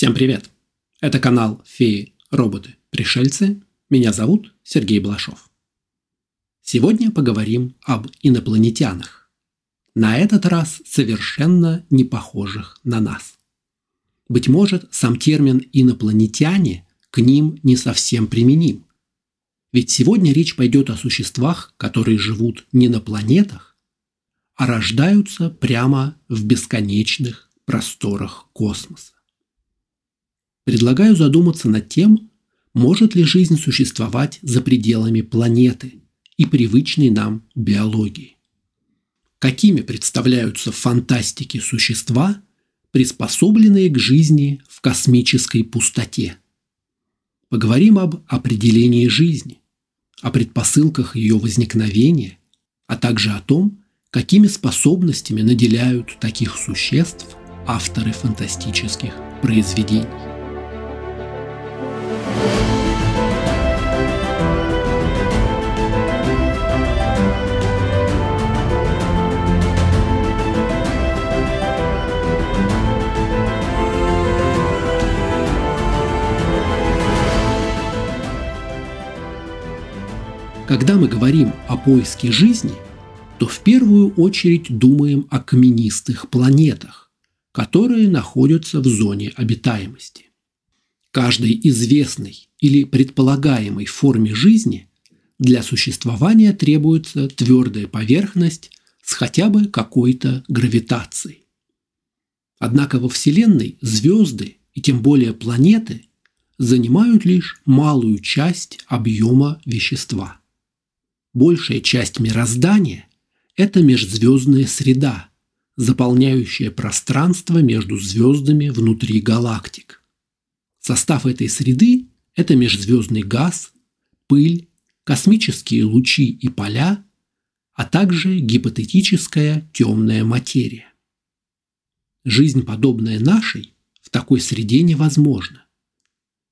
Всем привет! Это канал «Феи, роботы, пришельцы». Меня зовут Сергей Блашов. Сегодня поговорим об инопланетянах. На этот раз совершенно не похожих на нас. Быть может, сам термин «инопланетяне» к ним не совсем применим. Ведь сегодня речь пойдет о существах, которые живут не на планетах, а рождаются прямо в бесконечных просторах космоса. Предлагаю задуматься над тем, может ли жизнь существовать за пределами планеты и привычной нам биологии. Какими представляются в фантастике существа, приспособленные к жизни в космической пустоте? Поговорим об определении жизни, о предпосылках ее возникновения, а также о том, какими способностями наделяют таких существ авторы фантастических произведений. Когда мы говорим о поиске жизни, то в первую очередь думаем о каменистых планетах, которые находятся в зоне обитаемости. Каждой известной или предполагаемой форме жизни для существования требуется твердая поверхность с хотя бы какой-то гравитацией. Однако во Вселенной звезды и тем более планеты занимают лишь малую часть объема вещества. Большая часть мироздания – это межзвездная среда, заполняющая пространство между звездами внутри галактик. Состав этой среды – это межзвездный газ, пыль, космические лучи и поля, а также гипотетическая темная материя. Жизнь, подобная нашей, в такой среде невозможна.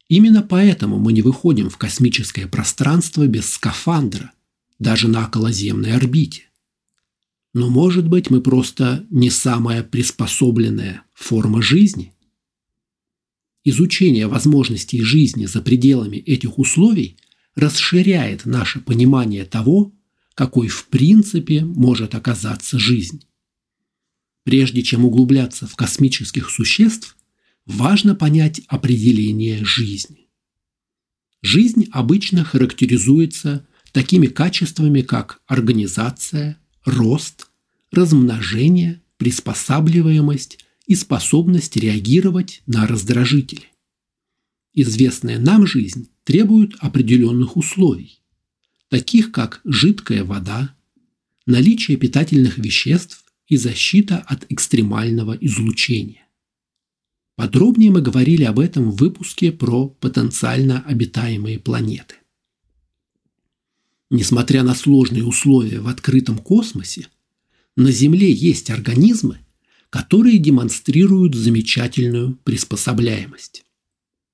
Именно поэтому мы не выходим в космическое пространство без скафандра, даже на околоземной орбите. Но, может быть, мы просто не самая приспособленная форма жизни? Изучение возможностей жизни за пределами этих условий расширяет наше понимание того, какой в принципе может оказаться жизнь. Прежде чем углубляться в космических существ, важно понять определение жизни. Жизнь обычно характеризуется такими качествами, как организация, рост, размножение, приспосабливаемость и способность реагировать на раздражители. Известная нам жизнь требует определенных условий, таких как жидкая вода, наличие питательных веществ и защита от экстремального излучения. Подробнее мы говорили об этом в выпуске про потенциально обитаемые планеты. Несмотря на сложные условия в открытом космосе, на Земле есть организмы, которые демонстрируют замечательную приспособляемость.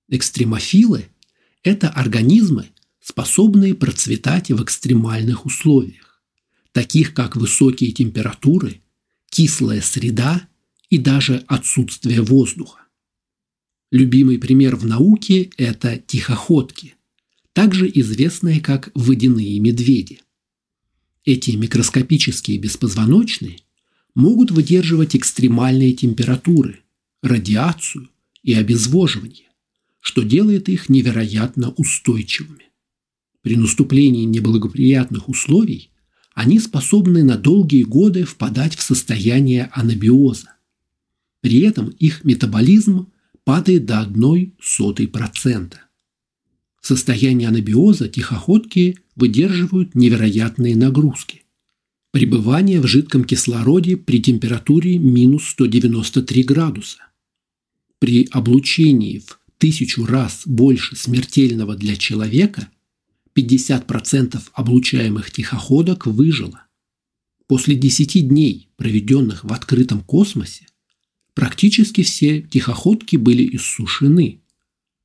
Экстремофилы – это организмы, способные процветать в экстремальных условиях, таких как высокие температуры, кислая среда и даже отсутствие воздуха. Любимый пример в науке – это тихоходки – также известные как водяные медведи. Эти микроскопические беспозвоночные могут выдерживать экстремальные температуры, радиацию и обезвоживание, что делает их невероятно устойчивыми. При наступлении неблагоприятных условий они способны на долгие годы впадать в состояние анабиоза. При этом их метаболизм падает до одной сотой процента. В состоянии анабиоза тихоходки выдерживают невероятные нагрузки. Пребывание в жидком кислороде при температуре минус 193 градуса. При облучении в тысячу раз больше смертельного для человека 50% облучаемых тихоходок выжило. После 10 дней, проведенных в открытом космосе, практически все тихоходки были иссушены –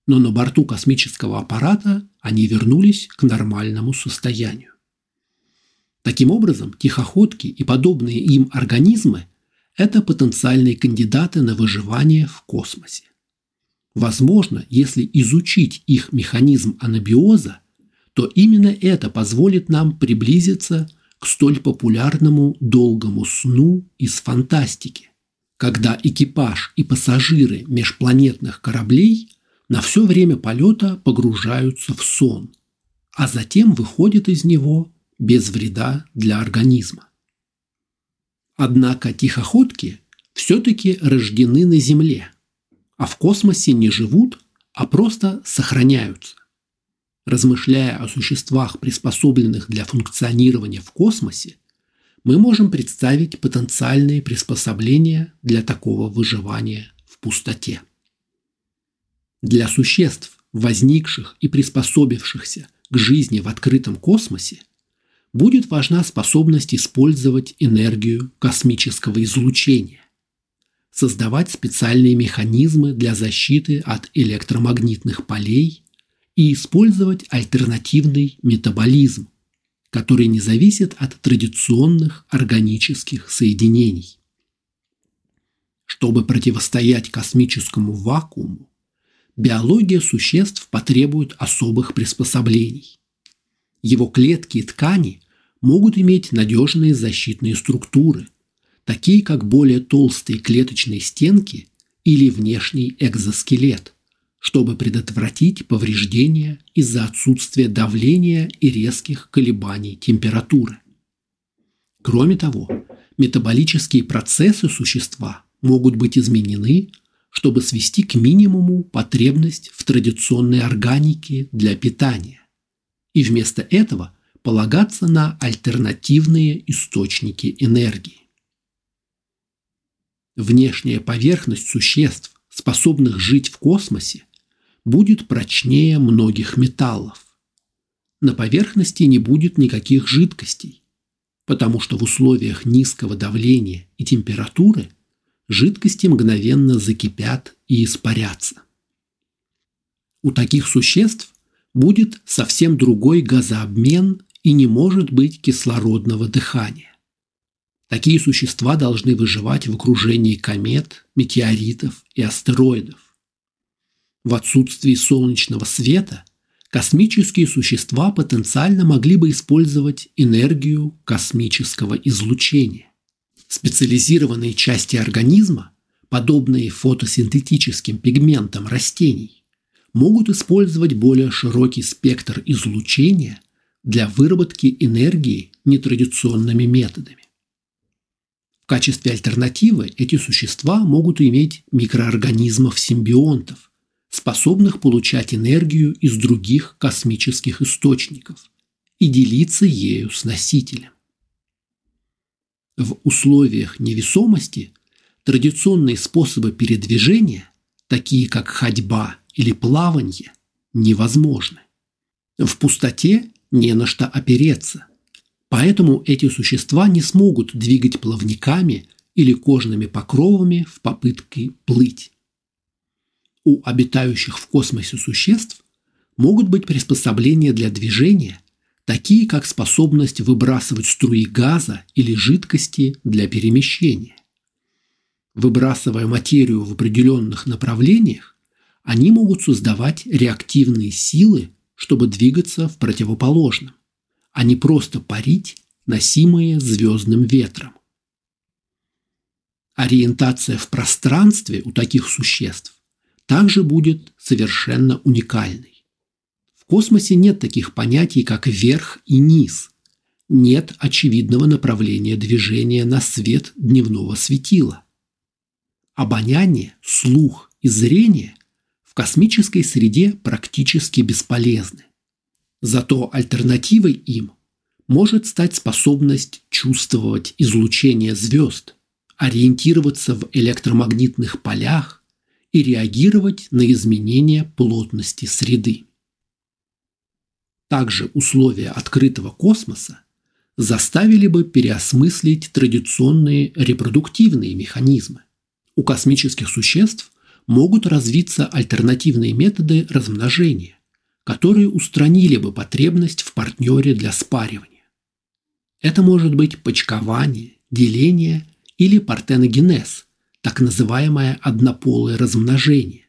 но на борту космического аппарата они вернулись к нормальному состоянию. Таким образом, тихоходки и подобные им организмы – это потенциальные кандидаты на выживание в космосе. Возможно, если изучить их механизм анабиоза, то именно это позволит нам приблизиться к столь популярному долгому сну из фантастики, когда экипаж и пассажиры межпланетных кораблей на все время полета погружаются в сон, а затем выходят из него без вреда для организма. Однако тихоходки все-таки рождены на Земле, а в космосе не живут, а просто сохраняются. Размышляя о существах, приспособленных для функционирования в космосе, мы можем представить потенциальные приспособления для такого выживания в пустоте. Для существ, возникших и приспособившихся к жизни в открытом космосе, будет важна способность использовать энергию космического излучения, создавать специальные механизмы для защиты от электромагнитных полей и использовать альтернативный метаболизм, который не зависит от традиционных органических соединений. Чтобы противостоять космическому вакууму, биология существ потребует особых приспособлений. Его клетки и ткани могут иметь надежные защитные структуры, такие как более толстые клеточные стенки или внешний экзоскелет, чтобы предотвратить повреждения из-за отсутствия давления и резких колебаний температуры. Кроме того, метаболические процессы существа могут быть изменены, чтобы свести к минимуму потребность в традиционной органике для питания и вместо этого полагаться на альтернативные источники энергии. Внешняя поверхность существ, способных жить в космосе, будет прочнее многих металлов. На поверхности не будет никаких жидкостей, потому что в условиях низкого давления и температуры жидкости мгновенно закипят и испарятся. У таких существ будет совсем другой газообмен и не может быть кислородного дыхания. Такие существа должны выживать в окружении комет, метеоритов и астероидов. В отсутствии солнечного света космические существа потенциально могли бы использовать энергию космического излучения. Специализированные части организма, подобные фотосинтетическим пигментам растений, могут использовать более широкий спектр излучения для выработки энергии нетрадиционными методами. В качестве альтернативы эти существа могут иметь микроорганизмов-симбионтов, способных получать энергию из других космических источников и делиться ею с носителем. В условиях невесомости традиционные способы передвижения, такие как ходьба или плавание, невозможны. В пустоте не на что опереться, поэтому эти существа не смогут двигать плавниками или кожными покровами в попытке плыть у обитающих в космосе существ могут быть приспособления для движения, такие как способность выбрасывать струи газа или жидкости для перемещения. Выбрасывая материю в определенных направлениях, они могут создавать реактивные силы, чтобы двигаться в противоположном, а не просто парить, носимые звездным ветром. Ориентация в пространстве у таких существ также будет совершенно уникальной. Космосе нет таких понятий, как верх и низ. Нет очевидного направления движения на свет дневного светила. Обоняние, слух и зрение в космической среде практически бесполезны. Зато альтернативой им может стать способность чувствовать излучение звезд, ориентироваться в электромагнитных полях, и реагировать на изменения плотности среды. Также условия открытого космоса заставили бы переосмыслить традиционные репродуктивные механизмы. У космических существ могут развиться альтернативные методы размножения, которые устранили бы потребность в партнере для спаривания. Это может быть почкование, деление или партеногенез – так называемое однополое размножение,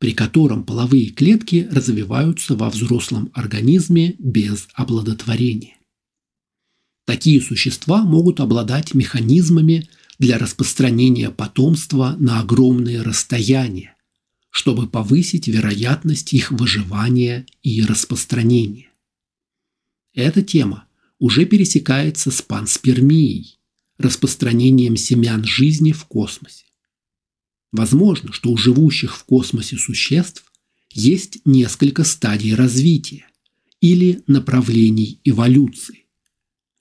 при котором половые клетки развиваются во взрослом организме без оплодотворения. Такие существа могут обладать механизмами для распространения потомства на огромные расстояния, чтобы повысить вероятность их выживания и распространения. Эта тема уже пересекается с панспермией, распространением семян жизни в космосе. Возможно, что у живущих в космосе существ есть несколько стадий развития или направлений эволюции.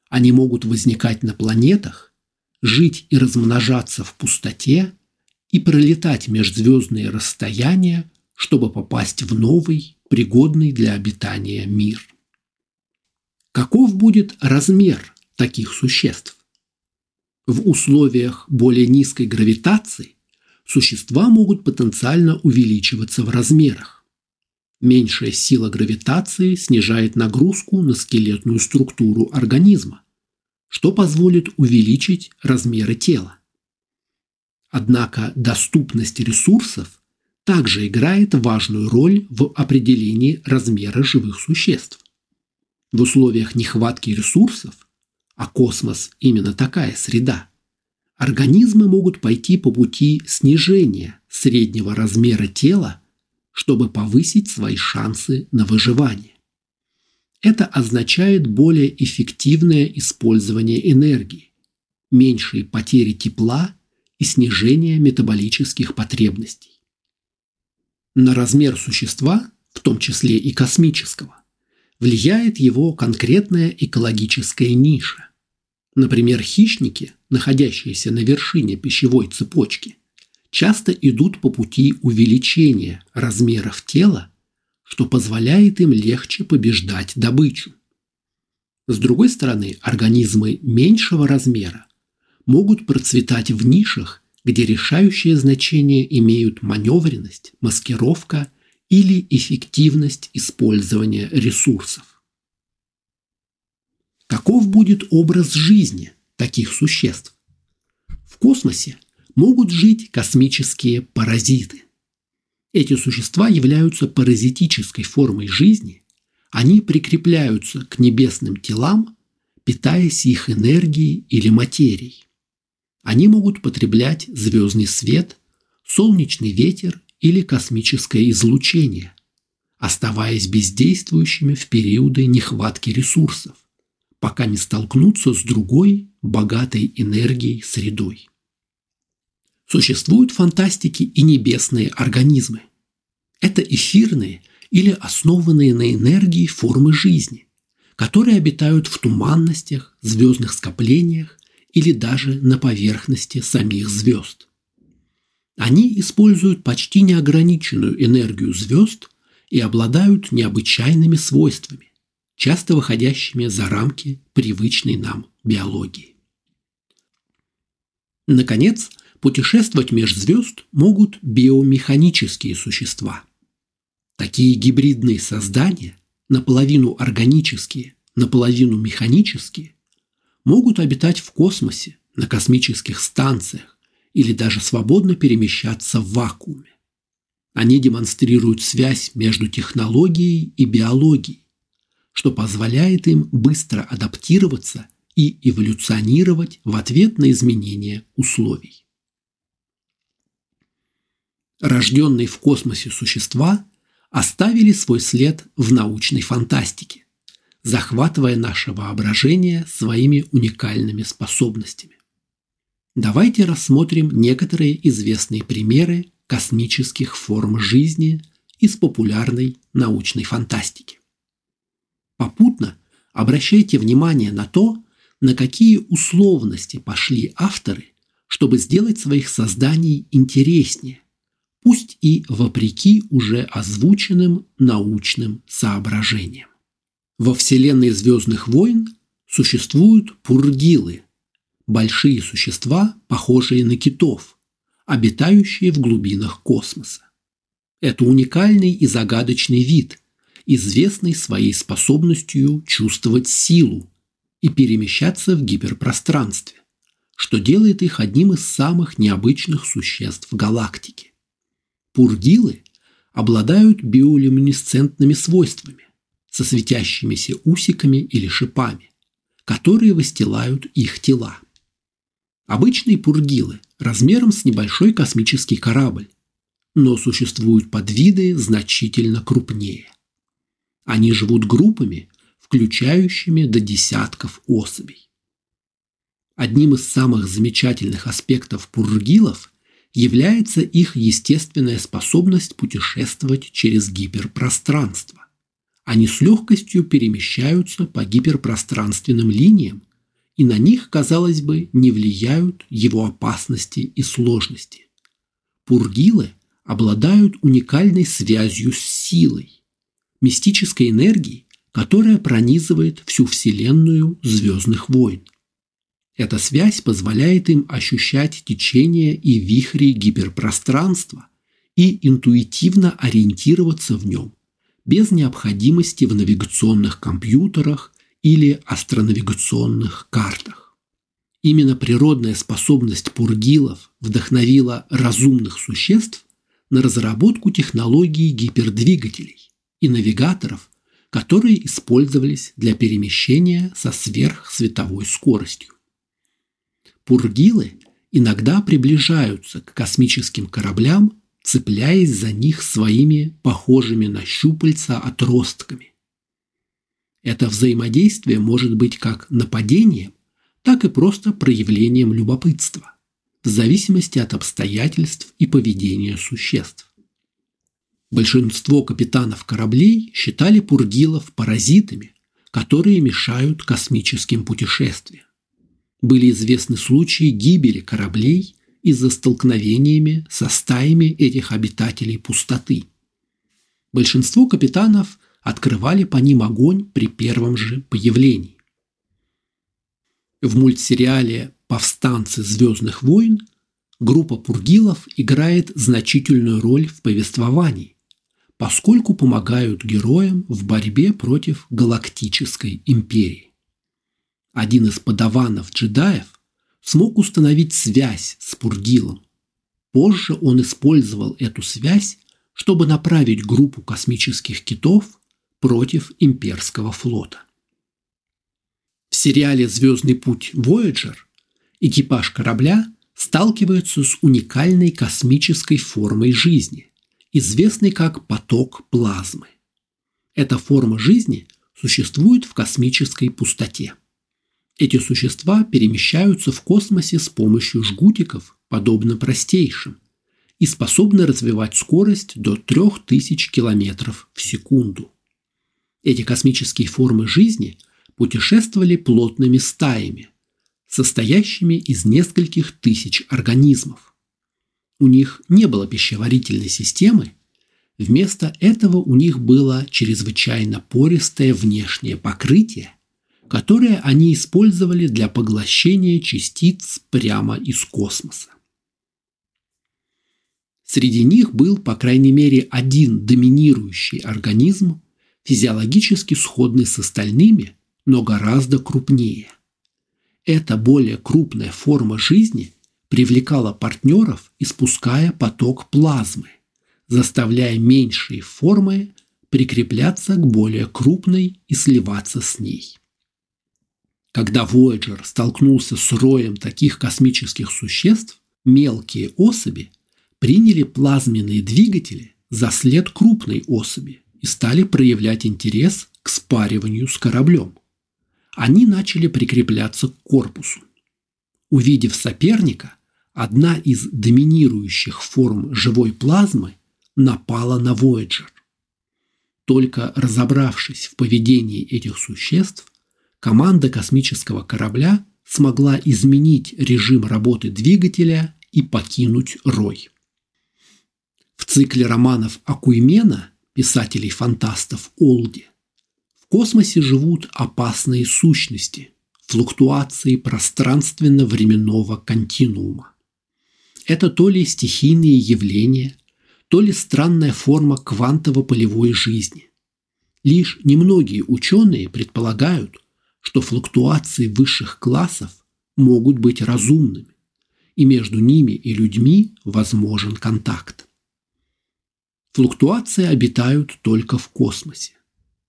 Они могут возникать на планетах, жить и размножаться в пустоте и пролетать межзвездные расстояния, чтобы попасть в новый, пригодный для обитания мир. Каков будет размер таких существ? В условиях более низкой гравитации существа могут потенциально увеличиваться в размерах. Меньшая сила гравитации снижает нагрузку на скелетную структуру организма, что позволит увеличить размеры тела. Однако доступность ресурсов также играет важную роль в определении размера живых существ. В условиях нехватки ресурсов, а космос именно такая среда, организмы могут пойти по пути снижения среднего размера тела, чтобы повысить свои шансы на выживание. Это означает более эффективное использование энергии, меньшие потери тепла и снижение метаболических потребностей. На размер существа, в том числе и космического, влияет его конкретная экологическая ниша. Например, хищники, находящиеся на вершине пищевой цепочки, часто идут по пути увеличения размеров тела, что позволяет им легче побеждать добычу. С другой стороны, организмы меньшего размера могут процветать в нишах, где решающее значение имеют маневренность, маскировка или эффективность использования ресурсов. Каков будет образ жизни таких существ? В космосе могут жить космические паразиты. Эти существа являются паразитической формой жизни, они прикрепляются к небесным телам, питаясь их энергией или материей. Они могут потреблять звездный свет, солнечный ветер или космическое излучение, оставаясь бездействующими в периоды нехватки ресурсов, пока не столкнутся с другой, богатой энергией средой. Существуют фантастики и небесные организмы. Это эфирные или основанные на энергии формы жизни, которые обитают в туманностях, звездных скоплениях или даже на поверхности самих звезд. Они используют почти неограниченную энергию звезд и обладают необычайными свойствами, часто выходящими за рамки привычной нам биологии. Наконец, путешествовать меж звезд могут биомеханические существа. Такие гибридные создания, наполовину органические, наполовину механические, могут обитать в космосе, на космических станциях, или даже свободно перемещаться в вакууме. Они демонстрируют связь между технологией и биологией, что позволяет им быстро адаптироваться и эволюционировать в ответ на изменения условий. Рожденные в космосе существа оставили свой след в научной фантастике, захватывая наше воображение своими уникальными способностями. Давайте рассмотрим некоторые известные примеры космических форм жизни из популярной научной фантастики. Попутно обращайте внимание на то, на какие условности пошли авторы, чтобы сделать своих созданий интереснее, пусть и вопреки уже озвученным научным соображениям. Во вселенной «Звездных войн» существуют пургилы – большие существа, похожие на китов, обитающие в глубинах космоса. Это уникальный и загадочный вид, известный своей способностью чувствовать силу и перемещаться в гиперпространстве, что делает их одним из самых необычных существ в галактике. Пургилы обладают биолюминесцентными свойствами со светящимися усиками или шипами, которые выстилают их тела. Обычные пургилы размером с небольшой космический корабль, но существуют подвиды значительно крупнее. Они живут группами, включающими до десятков особей. Одним из самых замечательных аспектов пургилов является их естественная способность путешествовать через гиперпространство. Они с легкостью перемещаются по гиперпространственным линиям, и на них, казалось бы, не влияют его опасности и сложности. Пургилы обладают уникальной связью с силой, мистической энергией, которая пронизывает всю Вселенную Звездных войн. Эта связь позволяет им ощущать течение и вихри гиперпространства и интуитивно ориентироваться в нем, без необходимости в навигационных компьютерах или астронавигационных картах. Именно природная способность пургилов вдохновила разумных существ на разработку технологий гипердвигателей и навигаторов, которые использовались для перемещения со сверхсветовой скоростью. Пургилы иногда приближаются к космическим кораблям, цепляясь за них своими похожими на щупальца отростками. Это взаимодействие может быть как нападением, так и просто проявлением любопытства, в зависимости от обстоятельств и поведения существ. Большинство капитанов кораблей считали пургилов паразитами, которые мешают космическим путешествиям были известны случаи гибели кораблей из-за столкновениями со стаями этих обитателей пустоты. Большинство капитанов открывали по ним огонь при первом же появлении. В мультсериале «Повстанцы Звездных войн» группа пургилов играет значительную роль в повествовании, поскольку помогают героям в борьбе против галактической империи один из подаванов джедаев, смог установить связь с Пургилом. Позже он использовал эту связь, чтобы направить группу космических китов против имперского флота. В сериале «Звездный путь Voyager» экипаж корабля сталкивается с уникальной космической формой жизни, известной как поток плазмы. Эта форма жизни существует в космической пустоте. Эти существа перемещаются в космосе с помощью жгутиков, подобно простейшим, и способны развивать скорость до 3000 км в секунду. Эти космические формы жизни путешествовали плотными стаями, состоящими из нескольких тысяч организмов. У них не было пищеварительной системы, вместо этого у них было чрезвычайно пористое внешнее покрытие, которые они использовали для поглощения частиц прямо из космоса. Среди них был, по крайней мере, один доминирующий организм, физиологически сходный с остальными, но гораздо крупнее. Эта более крупная форма жизни привлекала партнеров, испуская поток плазмы, заставляя меньшие формы прикрепляться к более крупной и сливаться с ней. Когда Voyager столкнулся с роем таких космических существ, мелкие особи приняли плазменные двигатели за след крупной особи и стали проявлять интерес к спариванию с кораблем. Они начали прикрепляться к корпусу. Увидев соперника, одна из доминирующих форм живой плазмы напала на Voyager. Только разобравшись в поведении этих существ, команда космического корабля смогла изменить режим работы двигателя и покинуть Рой. В цикле романов Акуймена, писателей-фантастов Олди, в космосе живут опасные сущности, флуктуации пространственно-временного континуума. Это то ли стихийные явления, то ли странная форма квантово-полевой жизни. Лишь немногие ученые предполагают, что флуктуации высших классов могут быть разумными, и между ними и людьми возможен контакт. Флуктуации обитают только в космосе.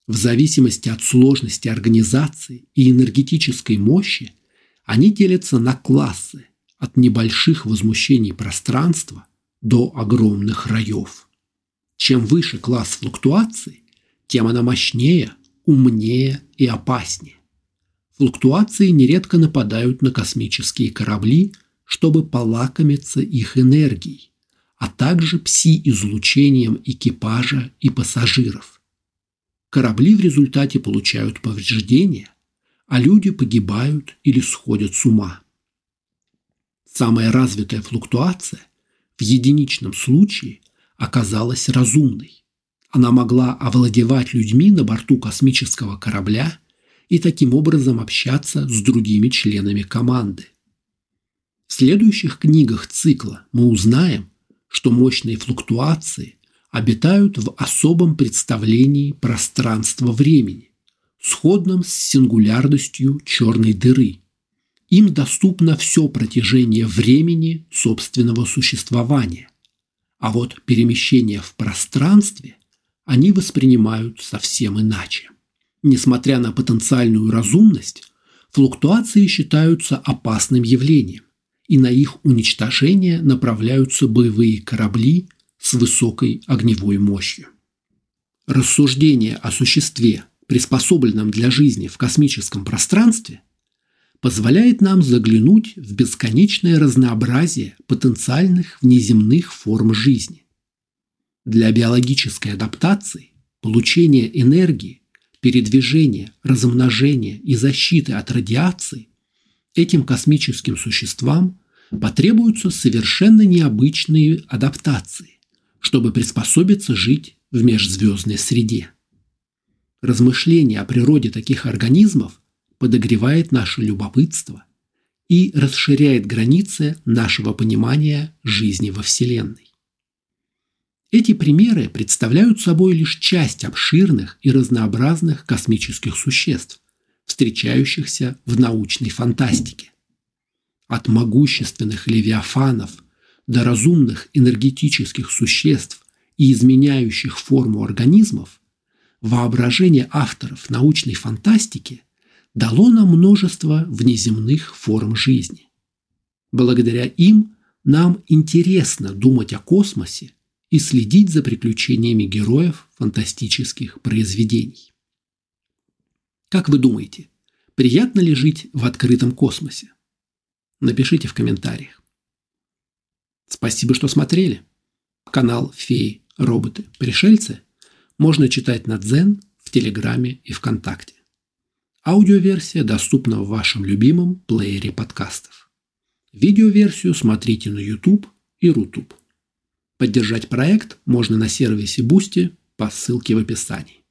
В зависимости от сложности организации и энергетической мощи они делятся на классы от небольших возмущений пространства до огромных раев. Чем выше класс флуктуаций, тем она мощнее, умнее и опаснее. Флуктуации нередко нападают на космические корабли, чтобы полакомиться их энергией, а также пси-излучением экипажа и пассажиров. Корабли в результате получают повреждения, а люди погибают или сходят с ума. Самая развитая флуктуация в единичном случае оказалась разумной. Она могла овладевать людьми на борту космического корабля и таким образом общаться с другими членами команды. В следующих книгах цикла мы узнаем, что мощные флуктуации обитают в особом представлении пространства-времени, сходном с сингулярностью черной дыры. Им доступно все протяжение времени собственного существования. А вот перемещение в пространстве они воспринимают совсем иначе. Несмотря на потенциальную разумность, флуктуации считаются опасным явлением, и на их уничтожение направляются боевые корабли с высокой огневой мощью. Рассуждение о существе, приспособленном для жизни в космическом пространстве, позволяет нам заглянуть в бесконечное разнообразие потенциальных внеземных форм жизни. Для биологической адаптации, получения энергии, передвижения, размножения и защиты от радиации этим космическим существам потребуются совершенно необычные адаптации, чтобы приспособиться жить в межзвездной среде. Размышления о природе таких организмов подогревает наше любопытство и расширяет границы нашего понимания жизни во Вселенной. Эти примеры представляют собой лишь часть обширных и разнообразных космических существ, встречающихся в научной фантастике. От могущественных левиафанов до разумных энергетических существ и изменяющих форму организмов, воображение авторов научной фантастики – дало нам множество внеземных форм жизни. Благодаря им нам интересно думать о космосе и следить за приключениями героев фантастических произведений. Как вы думаете, приятно ли жить в открытом космосе? Напишите в комментариях. Спасибо, что смотрели. Канал «Феи, роботы, пришельцы» можно читать на Дзен, в Телеграме и ВКонтакте. Аудиоверсия доступна в вашем любимом плеере подкастов. Видеоверсию смотрите на YouTube и Рутуб. Поддержать проект можно на сервисе Boosty по ссылке в описании.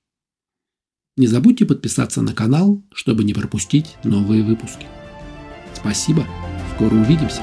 Не забудьте подписаться на канал, чтобы не пропустить новые выпуски. Спасибо, скоро увидимся.